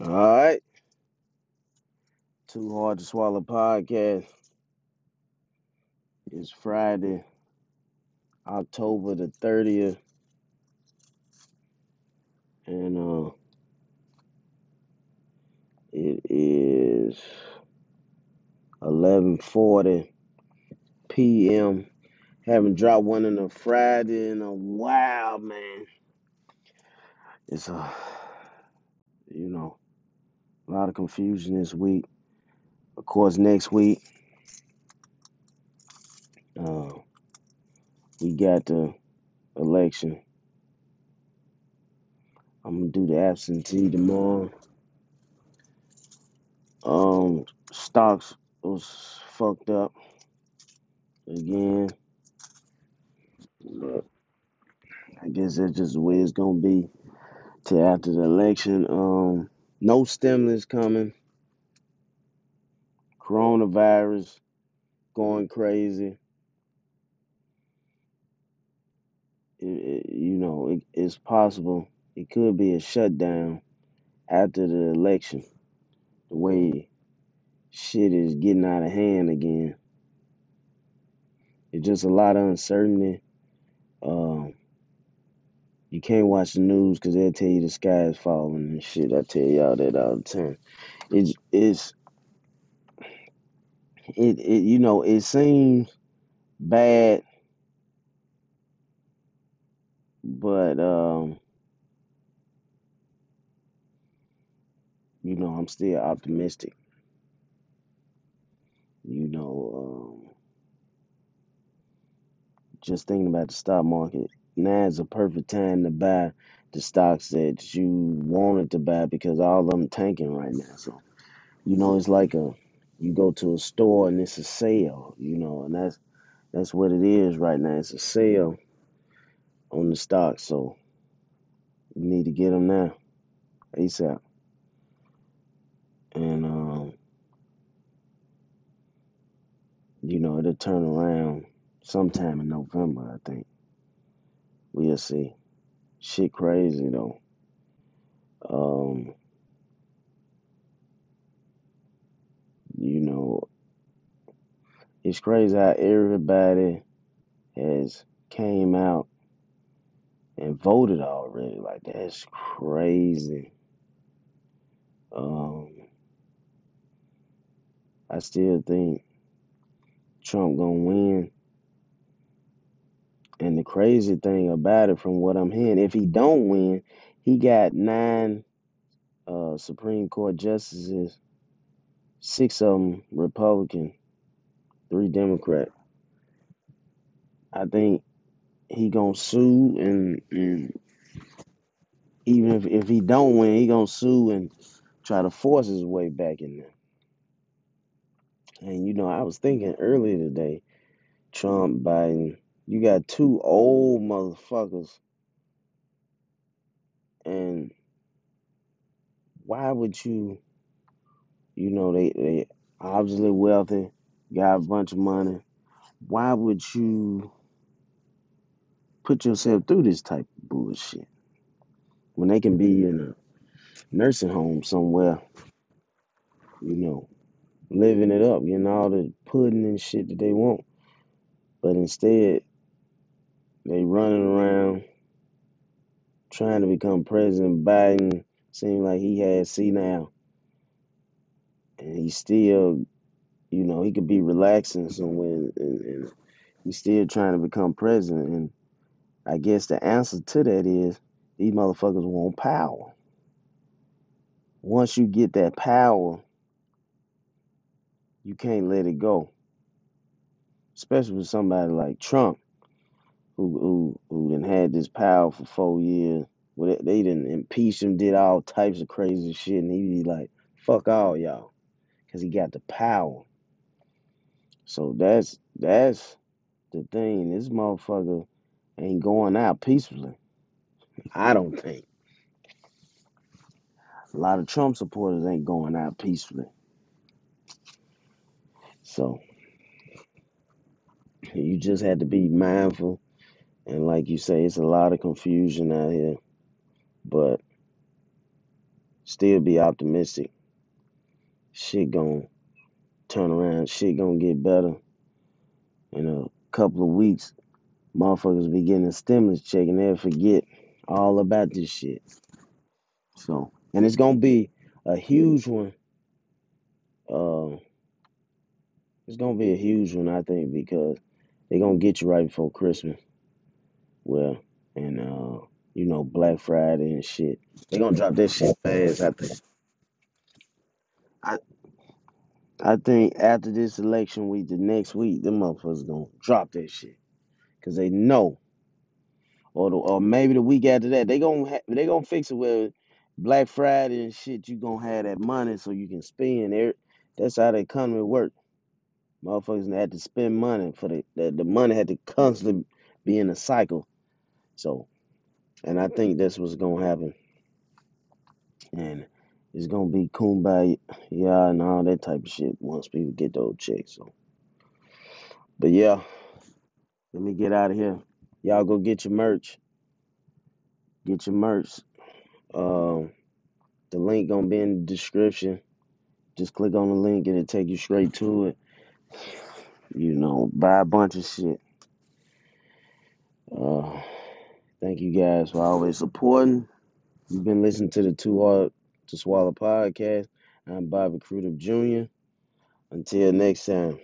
All right. Too Hard to Swallow podcast. It's Friday, October the 30th, and uh, it is 11:40 p.m. Haven't dropped one in a Friday in a while, man. It's a, you know, a lot of confusion this week. Of course, next week, uh, we got the election. I'm gonna do the absentee tomorrow. Um, stocks was fucked up again. I guess that's just the way it's gonna be till after the election. Um, no stimulus coming. Coronavirus going crazy. It, it, you know, it, it's possible it could be a shutdown after the election. The way shit is getting out of hand again. It's just a lot of uncertainty. You can't watch the news because they'll tell you the sky is falling and shit. I tell y'all that all the time. It's it's it, it you know it seems bad, but um, you know I'm still optimistic. You know, um, just thinking about the stock market now is a perfect time to buy the stocks that you wanted to buy because all of them tanking right now. So you know it's like a you go to a store and it's a sale. You know, and that's that's what it is right now. It's a sale on the stock, so you need to get them now ASAP. And um, you know it'll turn around sometime in November. I think we'll see. Shit, crazy though. Um, you know it's crazy how everybody has came out and voted already. Like that's crazy. Um, I still think Trump gonna win. And the crazy thing about it, from what I'm hearing, if he don't win, he got nine uh, Supreme Court justices, six of them Republican, three Democrat. I think he gonna sue, and, and even if, if he don't win, he gonna sue and try to force his way back in there. And you know, I was thinking earlier today, Trump, Biden, you got two old motherfuckers, and why would you, you know, they they obviously wealthy, got a bunch of money. Why would you put yourself through this type of bullshit when they can be in a nursing home somewhere, you know, living it up, getting all the pudding and shit that they want, but instead they running around trying to become President Biden. Seemed like he had senile, and he still, you know, he could be relaxing somewhere, and, and he's still trying to become president. And I guess the answer to that is these motherfuckers want power. Once you get that power, you can't let it go. Especially with somebody like Trump, who who who done had this power for four years. Well, they, they didn't impeach him, did all types of crazy shit, and he be like, "Fuck all y'all," because he got the power. So that's that's the thing. This motherfucker ain't going out peacefully. I don't think a lot of Trump supporters ain't going out peacefully. So you just had to be mindful, and like you say, it's a lot of confusion out here, but Still be optimistic. Shit gonna turn around. Shit gonna get better in a couple of weeks. Motherfuckers be getting a stimulus check and they'll forget all about this shit. So, and it's gonna be a huge one. Uh, it's gonna be a huge one, I think, because they're gonna get you right before Christmas. Well, and uh, you know, Black Friday and shit. They're gonna drop that shit fast, I think. I, I think after this election week, the next week, them motherfuckers gonna drop that shit. Cause they know. Or the, or maybe the week after that, they gonna ha- they gonna fix it with Black Friday and shit, you gonna have that money so you can spend. There, that's how the economy work. Motherfuckers had to spend money for the, the the money had to constantly be in a cycle. So, and I think that's what's gonna happen, and it's gonna be kumbaya yeah, and all that type of shit once people get those checks. So, but yeah, let me get out of here. Y'all go get your merch. Get your merch. Um, the link gonna be in the description. Just click on the link and it take you straight to it. You know, buy a bunch of shit. Uh, thank you guys for always supporting. You've been listening to the Two Hard to Swallow podcast. I'm Bobby Crudup Jr. Until next time.